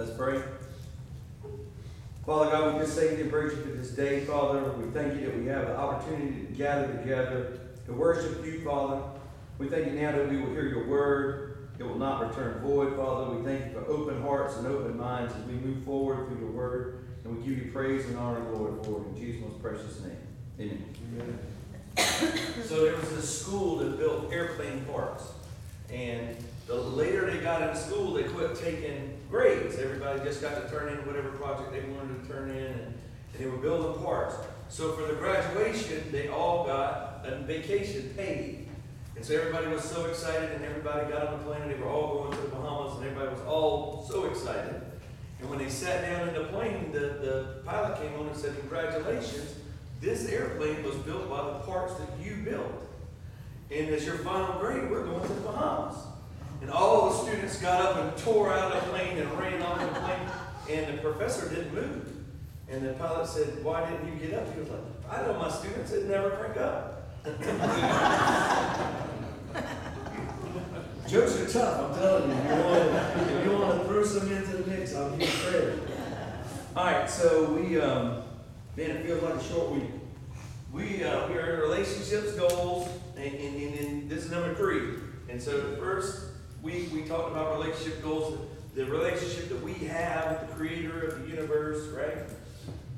Let's pray. Father God, we just thank you and praise you for this day, Father. We thank you that we have the opportunity to gather together to worship you, Father. We thank you now that we will hear your word. It will not return void, Father. We thank you for open hearts and open minds as we move forward through your word. And we give you praise and honor, Lord, for it in Jesus' most precious name. Amen. Amen. so there was this school that built airplane parts. And the later they got in school, they quit taking grades. Everybody just got to turn in whatever project they wanted to turn in, and, and they were building parts. So for the graduation, they all got a vacation paid. And so everybody was so excited, and everybody got on the plane, and they were all going to the Bahamas, and everybody was all so excited. And when they sat down in the plane, the, the pilot came on and said, Congratulations, this airplane was built by the parts that you built. And as your final grade, we're going to the Bahamas. And all the students got up and tore out of the plane and ran off the plane. And the professor didn't move. And the pilot said, Why didn't you get up? He was like, I know my students, it never crank up. Jokes are tough, I'm telling you. You, want to, if you want to throw some into the mix, I'll give you credit. All right, so we, um, man, it feels like a short week. We, uh, we are in relationships goals, and, and, and, and this is number three. And so the first week we talked about relationship goals, the relationship that we have with the creator of the universe, right?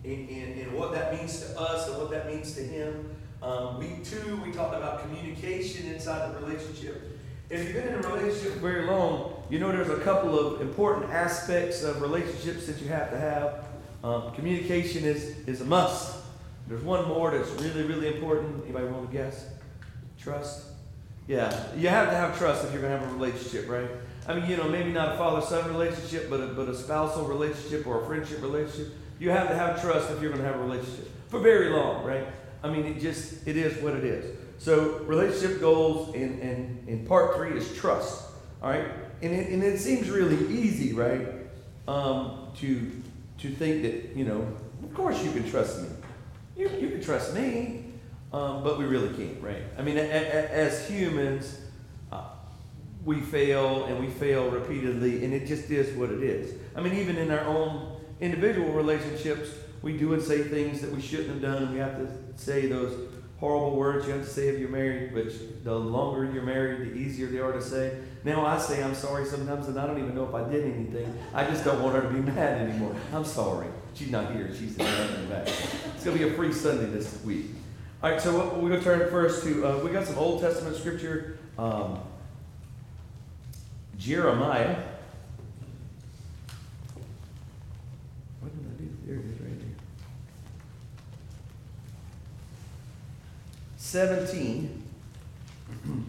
And, and, and what that means to us and what that means to him. Um, week two, we talked about communication inside the relationship. If you've been in a relationship very long, you know there's a couple of important aspects of relationships that you have to have. Um, communication is, is a must. There's one more that's really, really important. Anybody want to guess? Trust. Yeah, you have to have trust if you're going to have a relationship, right? I mean, you know, maybe not a father-son relationship, but a, but a spousal relationship or a friendship relationship. You have to have trust if you're going to have a relationship for very long, right? I mean, it just it is what it is. So relationship goals in, in, in part three is trust. All right? And it, and it seems really easy, right? Um, to to think that, you know, of course you can trust me. You, you can trust me. Um, but we really can't, right? I mean, a, a, as humans, uh, we fail and we fail repeatedly, and it just is what it is. I mean, even in our own individual relationships, we do and say things that we shouldn't have done, and we have to say those horrible words you have to say if you're married, which the longer you're married, the easier they are to say. Now I say I'm sorry sometimes, and I don't even know if I did anything. I just don't want her to be mad anymore. I'm sorry. She's not here. She's in the back. It's going to be a free Sunday this week. All right, so we're going to turn first to, uh, we got some Old Testament scripture. Um, Jeremiah. What did I do? There it is right there. 17.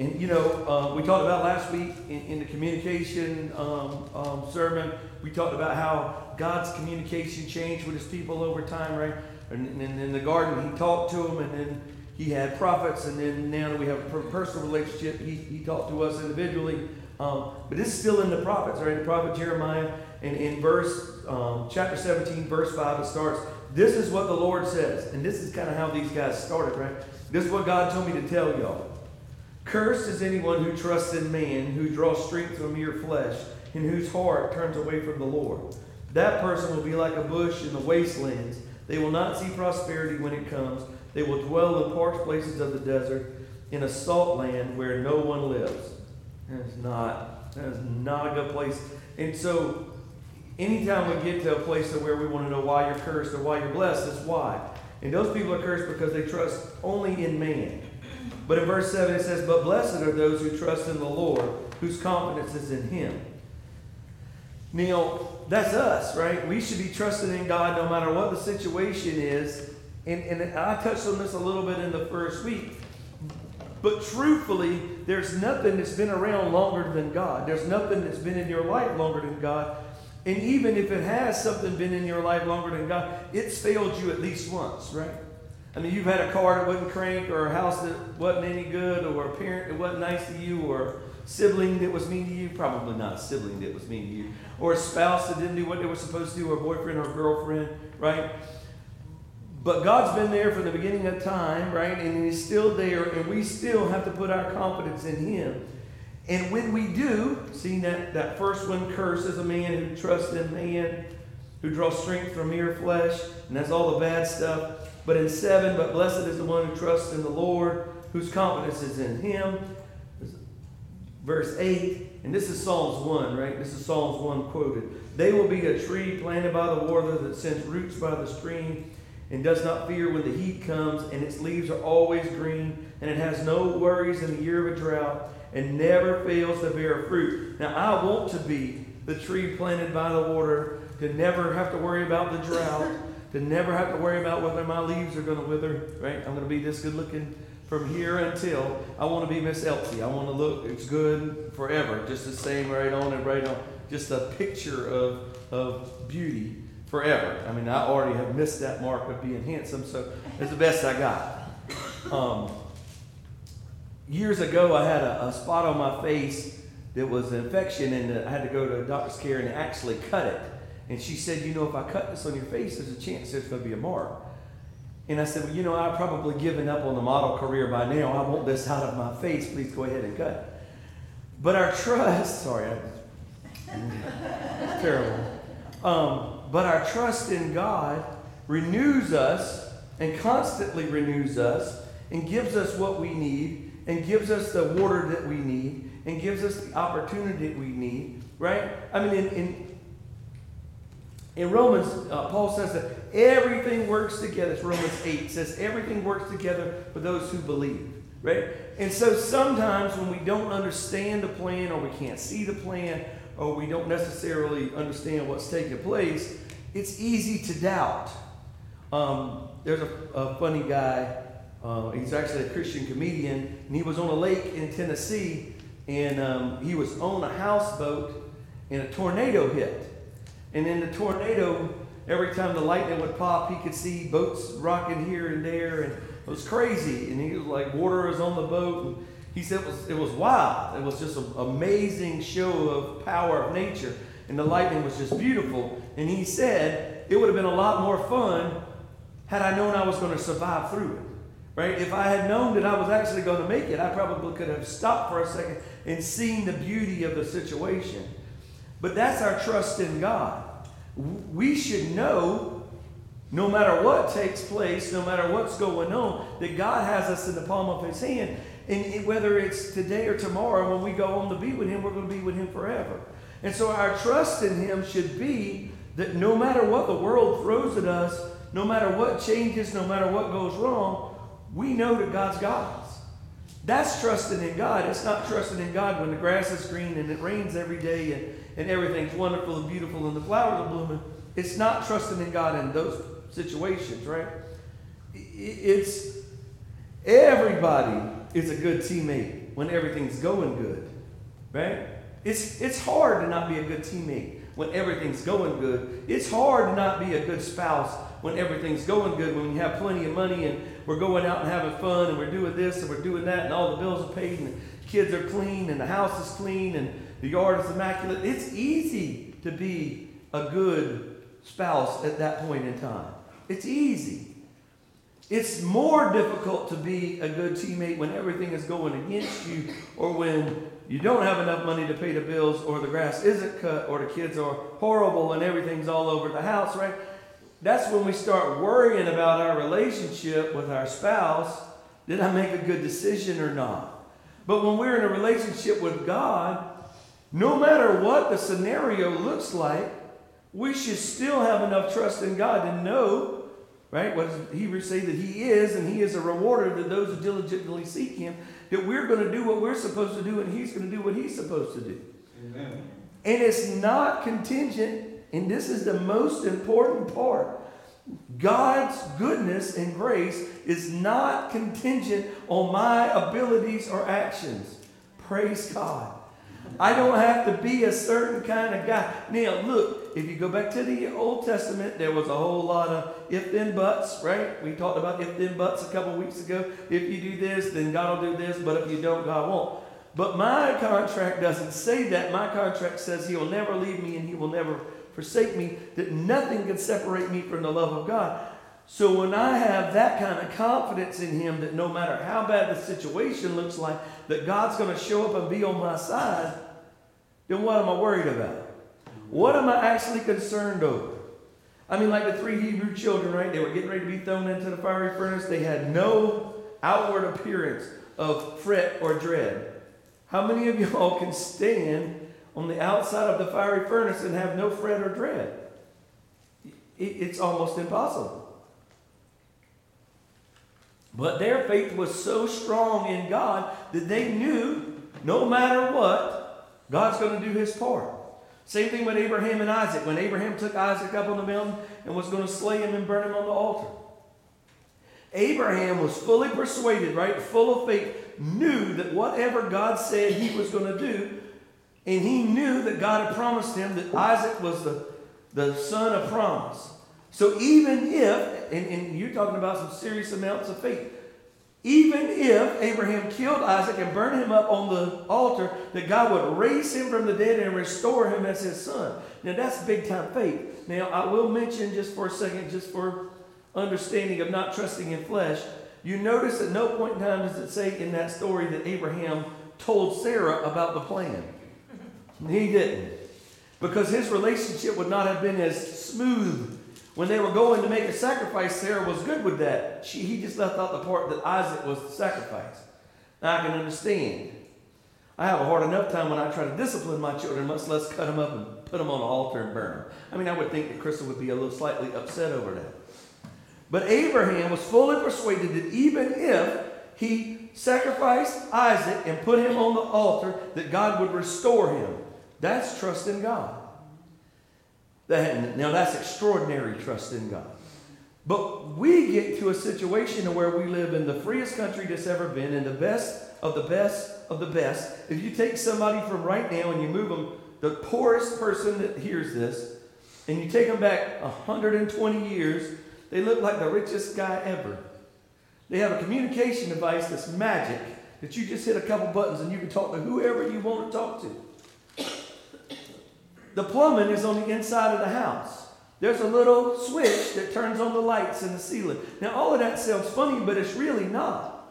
And you know, uh, we talked about last week in, in the communication um, um, sermon, we talked about how God's communication changed with his people over time, right? And, in the garden, he talked to them, and then he had prophets, and then now that we have a personal relationship. He, he talked to us individually. Um, but this is still in the prophets, right? The prophet Jeremiah, and in verse, um, chapter 17, verse 5, it starts, This is what the Lord says. And this is kind of how these guys started, right? This is what God told me to tell y'all. Cursed is anyone who trusts in man, who draws strength from mere flesh, and whose heart turns away from the Lord. That person will be like a bush in the wastelands. They will not see prosperity when it comes. They will dwell in parched places of the desert, in a salt land where no one lives. That's not, that is not a good place. And so, anytime we get to a place where we want to know why you're cursed or why you're blessed, that's why. And those people are cursed because they trust only in man. But in verse 7 it says, But blessed are those who trust in the Lord, whose confidence is in him. Now, that's us, right? We should be trusting in God no matter what the situation is. And, and I touched on this a little bit in the first week. But truthfully, there's nothing that's been around longer than God. There's nothing that's been in your life longer than God. And even if it has something been in your life longer than God, it's failed you at least once, right? I mean, you've had a car that wouldn't crank, or a house that wasn't any good, or a parent that wasn't nice to you, or sibling that was mean to you. Probably not a sibling that was mean to you. Or a spouse that didn't do what they were supposed to do, or a boyfriend or a girlfriend, right? But God's been there from the beginning of time, right? And He's still there, and we still have to put our confidence in Him. And when we do, seeing that, that first one curses a man who trusts in man, who draws strength from mere flesh, and that's all the bad stuff. But in seven, but blessed is the one who trusts in the Lord, whose confidence is in him. Verse 8, and this is Psalms 1, right? This is Psalms 1 quoted. They will be a tree planted by the water that sends roots by the stream and does not fear when the heat comes, and its leaves are always green, and it has no worries in the year of a drought, and never fails to bear fruit. Now, I want to be the tree planted by the water, to never have to worry about the drought, to never have to worry about whether my leaves are going to wither, right? I'm going to be this good looking from here until I want to be Miss Elsie. I want to look, it's good forever, just the same right on and right on. Just a picture of, of beauty forever. I mean, I already have missed that mark of being handsome, so it's the best I got. Um, years ago, I had a, a, spot on my face that was an infection, and I had to go to a doctor's care and actually cut it. And she said, You know, if I cut this on your face, there's a chance there's going to be a mark. And I said, Well, you know, I've probably given up on the model career by now. I want this out of my face. Please go ahead and cut. But our trust, sorry, I, terrible. Um, but our trust in God renews us and constantly renews us and gives us what we need and gives us the water that we need and gives us the opportunity that we need, right? I mean, in, in, in Romans, uh, Paul says that everything works together. It's Romans 8 says everything works together for those who believe, right? And so sometimes when we don't understand the plan or we can't see the plan or we don't necessarily understand what's taking place, it's easy to doubt. Um, there's a, a, funny guy, uh, he's actually a Christian comedian, and he was on a lake in Tennessee, and um, he was on a houseboat, and a tornado hit. And in the tornado, every time the lightning would pop, he could see boats rocking here and there, and it was crazy. And he was like, water was on the boat. And, he said it was, it was wild. It was just an amazing show of power of nature. And the lightning was just beautiful. And he said it would have been a lot more fun had I known I was going to survive through it. Right? If I had known that I was actually going to make it, I probably could have stopped for a second and seen the beauty of the situation. But that's our trust in God. We should know, no matter what takes place, no matter what's going on, that God has us in the palm of His hand. And whether it's today or tomorrow, when we go on to be with Him, we're going to be with Him forever. And so our trust in Him should be that no matter what the world throws at us, no matter what changes, no matter what goes wrong, we know that God's got us. That's trusting in God. It's not trusting in God when the grass is green and it rains every day and, and everything's wonderful and beautiful and the flowers are blooming. It's not trusting in God in those situations, right? It's everybody is a good teammate when everything's going good, right? It's, it's hard to not be a good teammate when everything's going good. It's hard to not be a good spouse when everything's going good, when you have plenty of money and we're going out and having fun and we're doing this and we're doing that and all the bills are paid and the kids are clean and the house is clean and the yard is immaculate. It's easy to be a good spouse at that point in time. It's easy. It's more difficult to be a good teammate when everything is going against you or when you don't have enough money to pay the bills or the grass isn't cut or the kids are horrible and everything's all over the house, right? That's when we start worrying about our relationship with our spouse. Did I make a good decision or not? But when we're in a relationship with God, no matter what the scenario looks like, we should still have enough trust in God to know Right? What does Hebrews say that He is, and He is a rewarder to those who diligently seek Him, that we're going to do what we're supposed to do, and He's going to do what He's supposed to do. Amen. And it's not contingent, and this is the most important part. God's goodness and grace is not contingent on my abilities or actions. Praise God. I don't have to be a certain kind of guy. Now, look, if you go back to the Old Testament, there was a whole lot of if then buts, right? We talked about if then buts a couple weeks ago. If you do this, then God will do this, but if you don't, God won't. But my contract doesn't say that. My contract says He will never leave me and He will never forsake me, that nothing can separate me from the love of God. So when I have that kind of confidence in him that no matter how bad the situation looks like, that God's going to show up and be on my side, then what am I worried about? What am I actually concerned over? I mean, like the three Hebrew children, right? They were getting ready to be thrown into the fiery furnace. They had no outward appearance of fret or dread. How many of y'all can stand on the outside of the fiery furnace and have no fret or dread? It's almost impossible. But their faith was so strong in God that they knew no matter what, God's going to do his part. Same thing with Abraham and Isaac. When Abraham took Isaac up on the mountain and was going to slay him and burn him on the altar. Abraham was fully persuaded, right? Full of faith, knew that whatever God said he was going to do, and he knew that God had promised him that Isaac was the, the son of promise. So even if, and, and you're talking about some serious amounts of faith, even if Abraham killed Isaac and burned him up on the altar, that God would raise him from the dead and restore him as his son. Now that's big time faith. Now I will mention just for a second, just for understanding of not trusting in flesh, you notice at no point in time does it say in that story that Abraham told Sarah about the plan. He didn't. Because his relationship would not have been as smooth when they were going to make a sacrifice, Sarah was good with that. She, he just left out the part that Isaac was the sacrifice. Now I can understand. I have a hard enough time when I try to discipline my children, much less cut them up and put them on an altar and burn them. I mean, I would think that Crystal would be a little slightly upset over that. But Abraham was fully persuaded that even if he sacrificed Isaac and put him on the altar, that God would restore him. That's trust in God. That, now that's extraordinary trust in God. But we get to a situation where we live in the freest country that's ever been, in the best of the best of the best. If you take somebody from right now and you move them, the poorest person that hears this, and you take them back 120 years, they look like the richest guy ever. They have a communication device that's magic that you just hit a couple buttons and you can talk to whoever you want to talk to. The plumbing is on the inside of the house. There's a little switch that turns on the lights in the ceiling. Now, all of that sounds funny, but it's really not.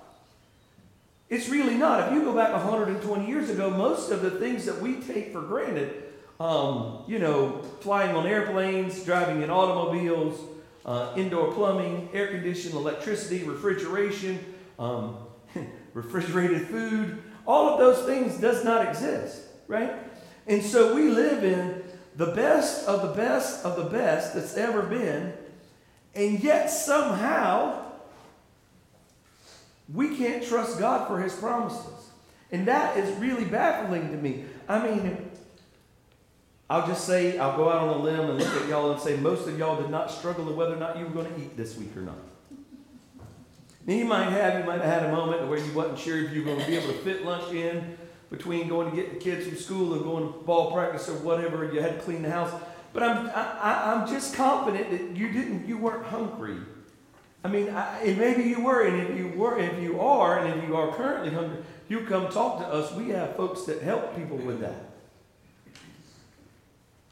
It's really not. If you go back 120 years ago, most of the things that we take for granted, um, you know, flying on airplanes, driving in automobiles, uh, indoor plumbing, air conditioning, electricity, refrigeration, um, refrigerated food, all of those things does not exist, right? And so we live in the best of the best of the best that's ever been, and yet somehow we can't trust God for his promises. And that is really baffling to me. I mean, I'll just say, I'll go out on a limb and look at y'all and say, most of y'all did not struggle with whether or not you were going to eat this week or not. Then you might have, you might have had a moment where you wasn't sure if you were going to be able to fit lunch in between going to get the kids from school or going to ball practice or whatever. You had to clean the house. But I'm, I, I'm just confident that you didn't, you weren't hungry. I mean, I, and maybe you were, and if you were, if you are, and if you are currently hungry, you come talk to us. We have folks that help people with that.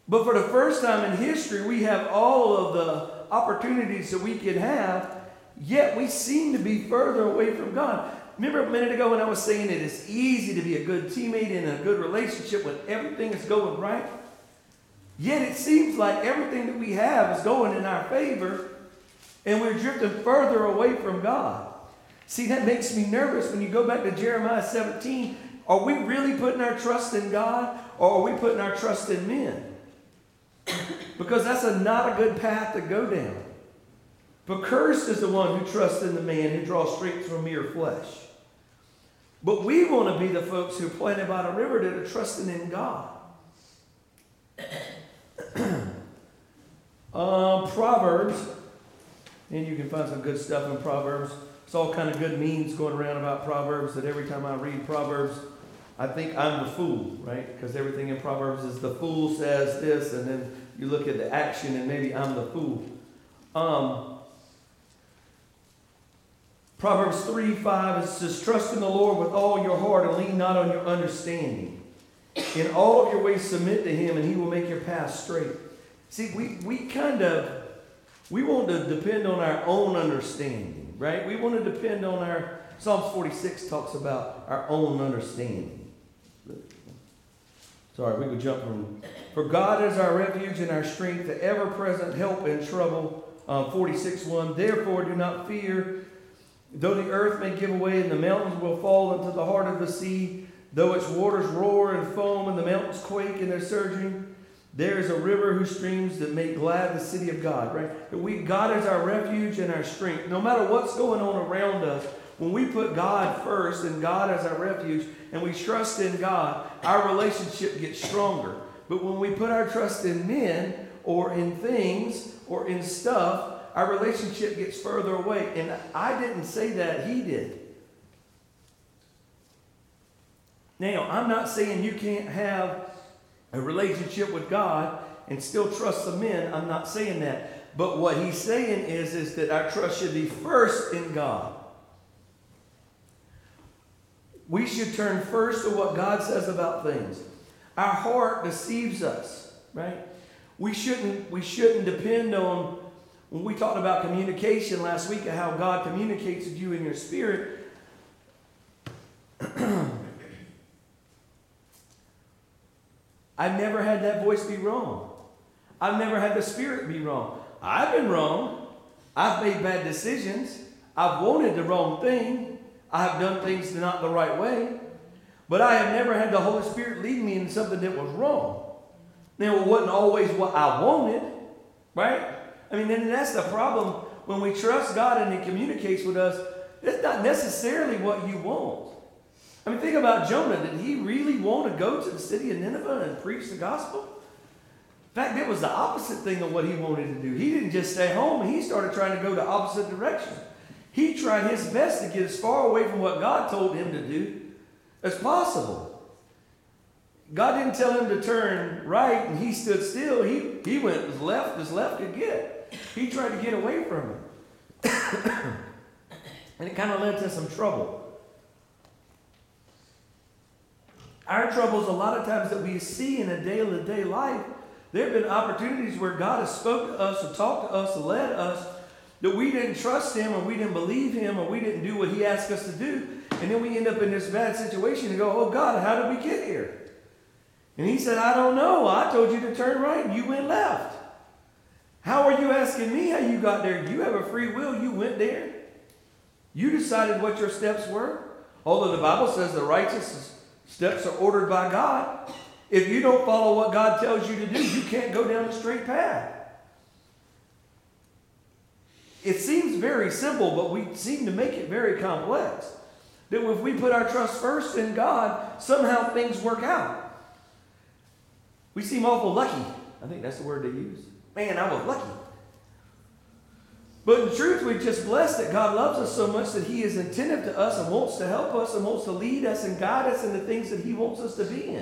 But for the first time in history, we have all of the opportunities that we can have, yet we seem to be further away from God. Remember a minute ago when I was saying it is easy to be a good teammate in a good relationship when everything is going right? Yet it seems like everything that we have is going in our favor and we're drifting further away from God. See, that makes me nervous when you go back to Jeremiah 17. Are we really putting our trust in God or are we putting our trust in men? Because that's a, not a good path to go down. But cursed is the one who trusts in the man who draws strength from mere flesh. But we want to be the folks who planted by the river that are trusting in God. uh, Proverbs, and you can find some good stuff in Proverbs. It's all kind of good memes going around about Proverbs that every time I read Proverbs, I think I'm the fool, right? Because everything in Proverbs is the fool says this, and then you look at the action and maybe I'm the fool. Um, Proverbs 3 5, it says, Trust in the Lord with all your heart and lean not on your understanding. In all of your ways, submit to him, and he will make your path straight. See, we, we kind of We want to depend on our own understanding, right? We want to depend on our, Psalms 46 talks about our own understanding. Sorry, we could jump from. For God is our refuge and our strength, the ever present help in trouble. Um, 46 1. Therefore, do not fear, though the earth may give away and the mountains will fall into the heart of the sea, though its waters roar and foam and the mountains quake in their surging. There is a river whose streams that make glad the city of God, right? That We, God is our refuge and our strength. No matter what's going on around us, when we put God first and God as our refuge and we trust in God, our relationship gets stronger. But when we put our trust in men or in things or in stuff, our relationship gets further away. And I didn't say that, He did. Now, I'm not saying you can't have a relationship with God and still trust the men. I'm not saying that. But what he's saying is, is that our trust should be first in God. We should turn first to what God says about things. Our heart deceives us, right? We shouldn't, we shouldn't depend on, when we talked about communication last week, and how God communicates with you in your spirit. I've never had that voice be wrong. I've never had the spirit be wrong. I've been wrong. I've made bad decisions. I've wanted the wrong thing. I have done things not the right way. But I have never had the Holy Spirit lead me in something that was wrong. Now, it wasn't always what I wanted, right? I mean, and that's the problem when we trust God and He communicates with us. It's not necessarily what you want. I mean, think about Jonah. Did he really want to go to the city of Nineveh and preach the gospel? In fact, it was the opposite thing of what he wanted to do. He didn't just stay home, he started trying to go the opposite direction. He tried his best to get as far away from what God told him to do as possible. God didn't tell him to turn right, and he stood still. He, he went as left as left could get. He tried to get away from it. and it kind of led to some trouble. Our troubles, a lot of times that we see in a day to day life, there have been opportunities where God has spoke to us or talked to us or led us that we didn't trust Him or we didn't believe Him or we didn't do what He asked us to do. And then we end up in this bad situation and go, oh God, how did we get here? And He said, I don't know. I told you to turn right and you went left. How are you asking me how you got there? You have a free will. You went there. You decided what your steps were. Although the Bible says the righteous Steps are ordered by God. If you don't follow what God tells you to do, you can't go down the straight path. It seems very simple, but we seem to make it very complex. That if we put our trust first in God, somehow things work out. We seem awful lucky. I think that's the word they use. Man, I was lucky. But in truth, we're just blessed that God loves us so much that He is attentive to us and wants to help us and wants to lead us and guide us in the things that He wants us to be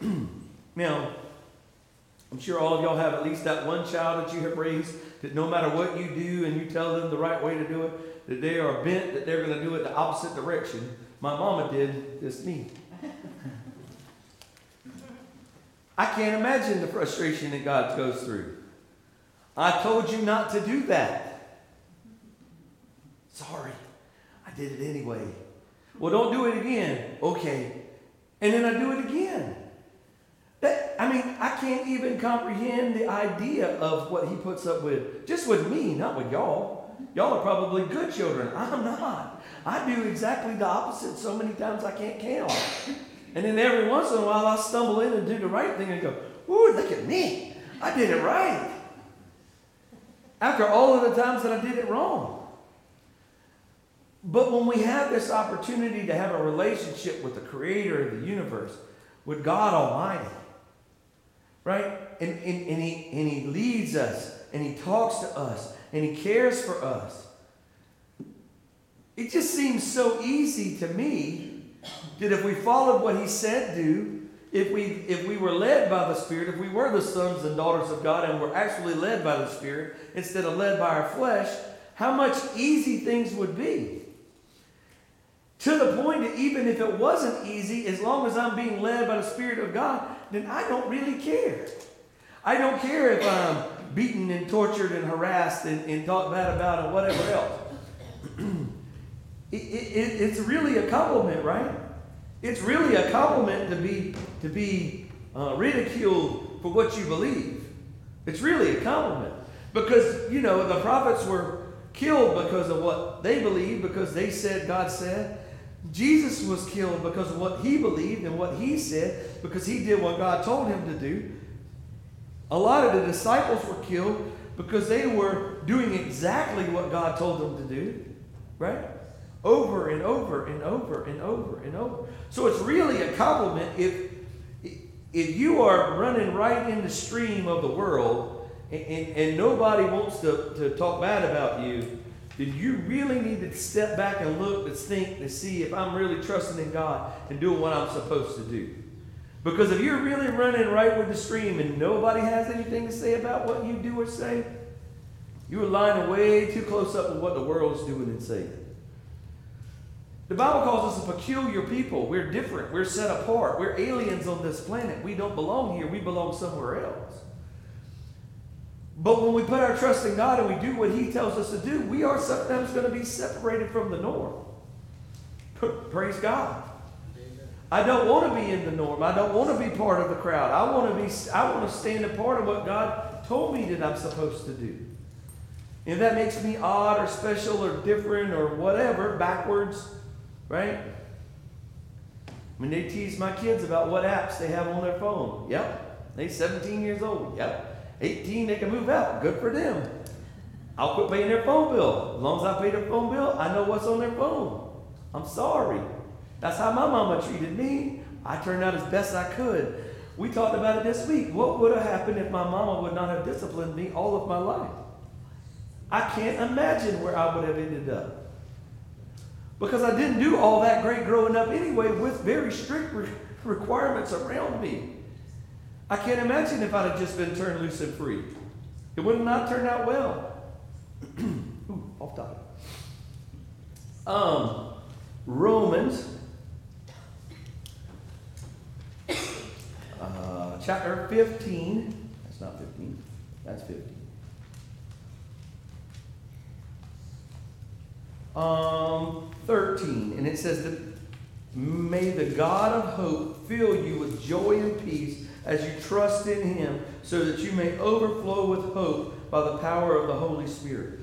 in. now, I'm sure all of y'all have at least that one child that you have raised that no matter what you do and you tell them the right way to do it, that they are bent that they're going to do it the opposite direction. My mama did this me. I can't imagine the frustration that God goes through. I told you not to do that. Sorry, I did it anyway. Well, don't do it again. Okay. And then I do it again. That, I mean, I can't even comprehend the idea of what he puts up with. Just with me, not with y'all. Y'all are probably good children. I'm not. I do exactly the opposite so many times I can't count. And then every once in a while I stumble in and do the right thing and go, ooh, look at me. I did it right after all of the times that I did it wrong. But when we have this opportunity to have a relationship with the creator of the universe, with God Almighty, right? And, and, and, he, and He leads us, and He talks to us, and He cares for us. It just seems so easy to me that if we followed what He said do, if we if we were led by the Spirit, if we were the sons and daughters of God and were actually led by the Spirit instead of led by our flesh, how much easy things would be. To the point that even if it wasn't easy, as long as I'm being led by the Spirit of God, then I don't really care. I don't care if I'm beaten and tortured and harassed and, and talked bad about and whatever else. it, it, it's really a compliment, right? It's really a compliment to be to be uh, ridiculed for what you believe. It's really a compliment because you know the prophets were killed because of what they believed because they said God said. Jesus was killed because of what he believed and what he said because he did what God told him to do. A lot of the disciples were killed because they were doing exactly what God told them to do, right? Over and over and over and over and over. So it's really a compliment if if you are running right in the stream of the world and, and, and nobody wants to, to talk bad about you, then you really need to step back and look and think to see if I'm really trusting in God and doing what I'm supposed to do. Because if you're really running right with the stream and nobody has anything to say about what you do or say, you're lining way too close up with what the world's doing and saying. The Bible calls us a peculiar people. We're different. We're set apart. We're aliens on this planet. We don't belong here. We belong somewhere else. But when we put our trust in God and we do what He tells us to do, we are sometimes going to be separated from the norm. Praise God. I don't want to be in the norm. I don't want to be part of the crowd. I want to be. I want to stand apart of what God told me that I'm supposed to do. And that makes me odd or special or different or whatever, backwards, right? When they tease my kids about what apps they have on their phone. Yep. they're 17 years old. Yep. 18, they can move out. Good for them. I'll quit paying their phone bill. As long as I pay their phone bill, I know what's on their phone. I'm sorry. That's how my mama treated me. I turned out as best I could. We talked about it this week. What would have happened if my mama would not have disciplined me all of my life? I can't imagine where I would have ended up. Because I didn't do all that great growing up anyway with very strict re- requirements around me. I can't imagine if I'd have just been turned loose and free. It would have not turned out well. Ooh, off topic. Um, Romans uh, chapter 15. That's not 15. That's 15. Um, 13, and it says that may the God of hope fill you with joy and peace as you trust in him, so that you may overflow with hope by the power of the Holy Spirit.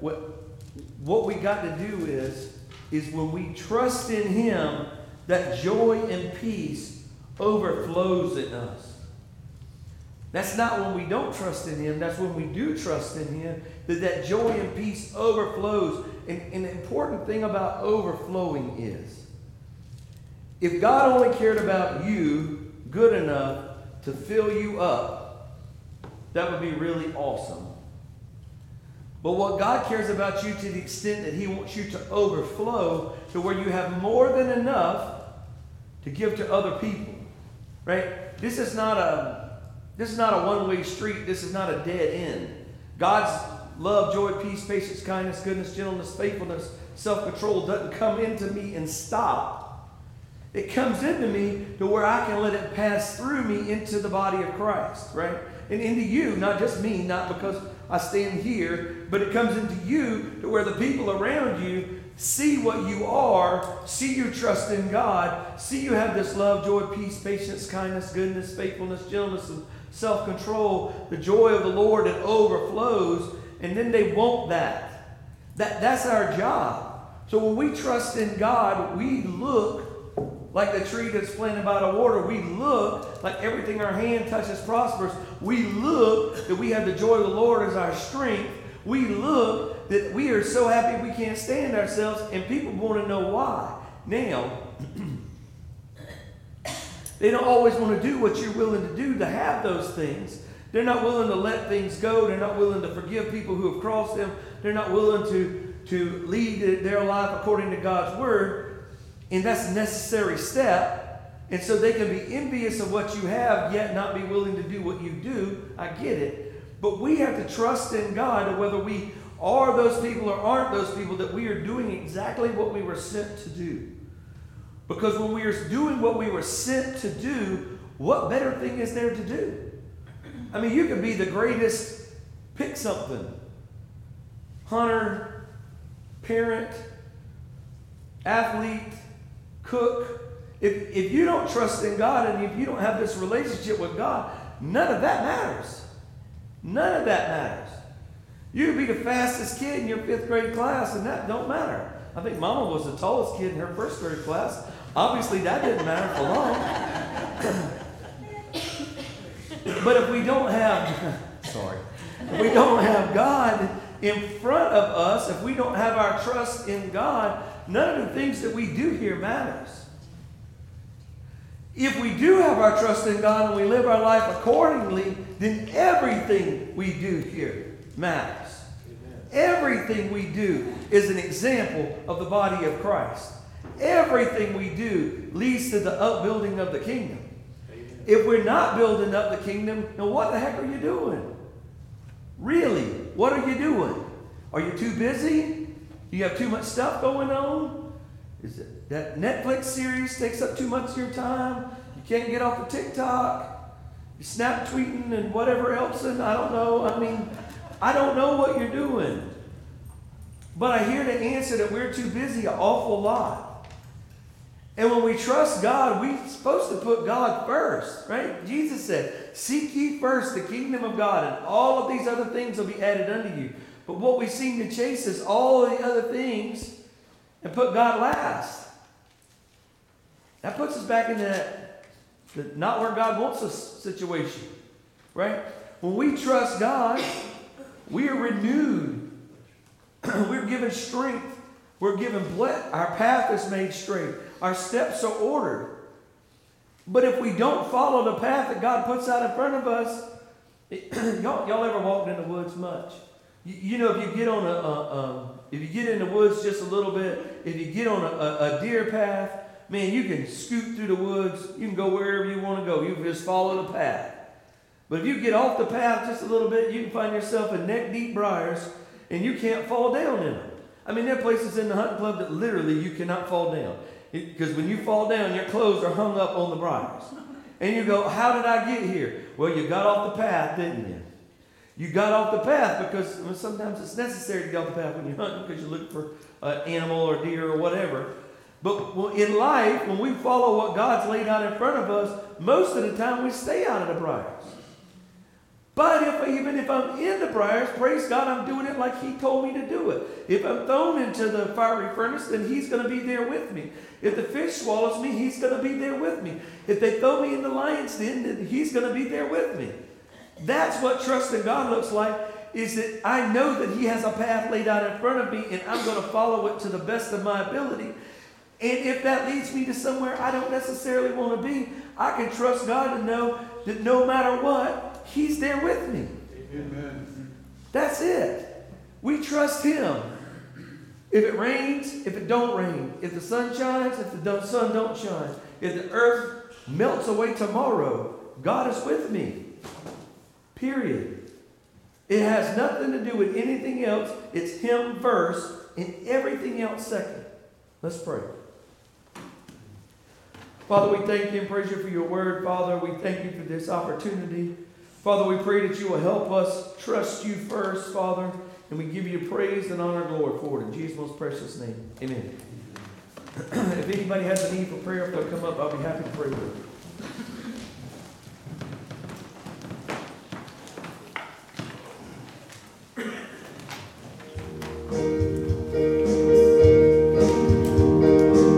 What, what we got to do is, is when we trust in him, that joy and peace overflows in us. That's not when we don't trust in Him. That's when we do trust in Him that that joy and peace overflows. And, the important thing about overflowing is if God only cared about you good enough to fill you up, that would be really awesome. But what God cares about you to the extent that He wants you to overflow to where you have more than enough to give to other people. Right? This is not a this is not a one way street. This is not a dead end. God's love, joy, peace, patience, kindness, goodness, gentleness, faithfulness, self control doesn't come into me and stop. It comes into me to where I can let it pass through me into the body of Christ, right? And into you, not just me, not because I stand here, but it comes into you to where the people around you see what you are, see you trust in God, see you have this love, joy, peace, patience, kindness, goodness, faithfulness, gentleness, and self control, the joy of the Lord that overflows, and then they want that. that. That's our job. So when we trust in God, we look like the tree that's planted by the water. We look like everything our hand touches prospers. We look that we have the joy of the Lord as our strength. We look that we are so happy we can't stand ourselves, and people want to know why. Now, They don't always want to do what you're willing to do to have those things. They're not willing to let things go. They're not willing to forgive people who have crossed them. They're not willing to, to lead their life according to God's word. And that's a necessary step. And so they can be envious of what you have, yet not be willing to do what you do. I get it. But we have to trust in God whether we are those people or aren't those people, that we are doing exactly what we were sent to do. Because when we are doing what we were sent to do, what better thing is there to do? I mean, you could be the greatest, pick something. Hunter, parent, athlete, cook. If, if you don't trust in God and if you don't have this relationship with God, none of that matters. None of that matters. You could be the fastest kid in your fifth grade class, and that don't matter. I think Mama was the tallest kid in her first grade class. Obviously, that didn't matter for long. But if we don't have, sorry, if we don't have God in front of us, if we don't have our trust in God, none of the things that we do here matters. If we do have our trust in God and we live our life accordingly, then everything we do here matters. Everything we do is an example of the body of Christ. Everything we do leads to the upbuilding of the kingdom. If we're not building up the kingdom, then what the heck are you doing? Really, what are you doing? Are you too busy? Do you have too much stuff going on? Is it that Netflix series takes up too much of your time? You can't get off of TikTok? You snap tweeting and whatever else, and I don't know. I mean, I don't know what you're doing. But I hear the answer that we're too busy an awful lot. And when we trust God, we're supposed to put God first, right? Jesus said, Seek ye first the kingdom of God, and all of these other things will be added unto you. But what we seem to chase is all the other things and put God last. That puts us back into that, not where God wants us situation, right? When we trust God, we are renewed. We're given strength. We're given bless. Our path is made straight. Our steps are ordered. But if we don't follow the path that God puts out in front of us, it, y'all, y'all ever walked in the woods much? You, you know, if you get on a, a, a, if you get in the woods just a little bit, if you get on a, a, deer path, man, you can scoot through the woods. You can go wherever you want to go. You can just follow the path. But if you get off the path just a little bit, you can find yourself in neck deep briars and you can't fall down in them. I mean, there are places in the hunting club that literally you cannot fall down. Because when you fall down, your clothes are hung up on the briars. And you go, How did I get here? Well, you got off the path, didn't you? You got off the path because well, sometimes it's necessary to get off the path when you're hunting because you look for an animal or deer or whatever. But in life, when we follow what God's laid out in front of us, most of the time we stay out of the briars. But if even if I'm in the briars, praise God, I'm doing it like He told me to do it. If I'm thrown into the fiery furnace, then He's going to be there with me. If the fish swallows me, He's going to be there with me. If they throw me in the lion's den, then He's going to be there with me. That's what trust in God looks like. Is that I know that He has a path laid out in front of me, and I'm going to follow it to the best of my ability. And if that leads me to somewhere I don't necessarily want to be, I can trust God to know that no matter what, He's there with me. Amen. That's it. We trust Him. If it rains, if it don't rain, if the sun shines, if the sun don't shine, if the earth melts away tomorrow, God is with me. Period. It has nothing to do with anything else. It's Him first and everything else second. Let's pray. Father, we thank you and praise you for your word. Father, we thank you for this opportunity. Father, we pray that you will help us trust you first, Father, and we give you praise and honor glory for it. In Jesus' most precious name, amen. if anybody has a need for prayer, if they'll come up, I'll be happy to pray with them.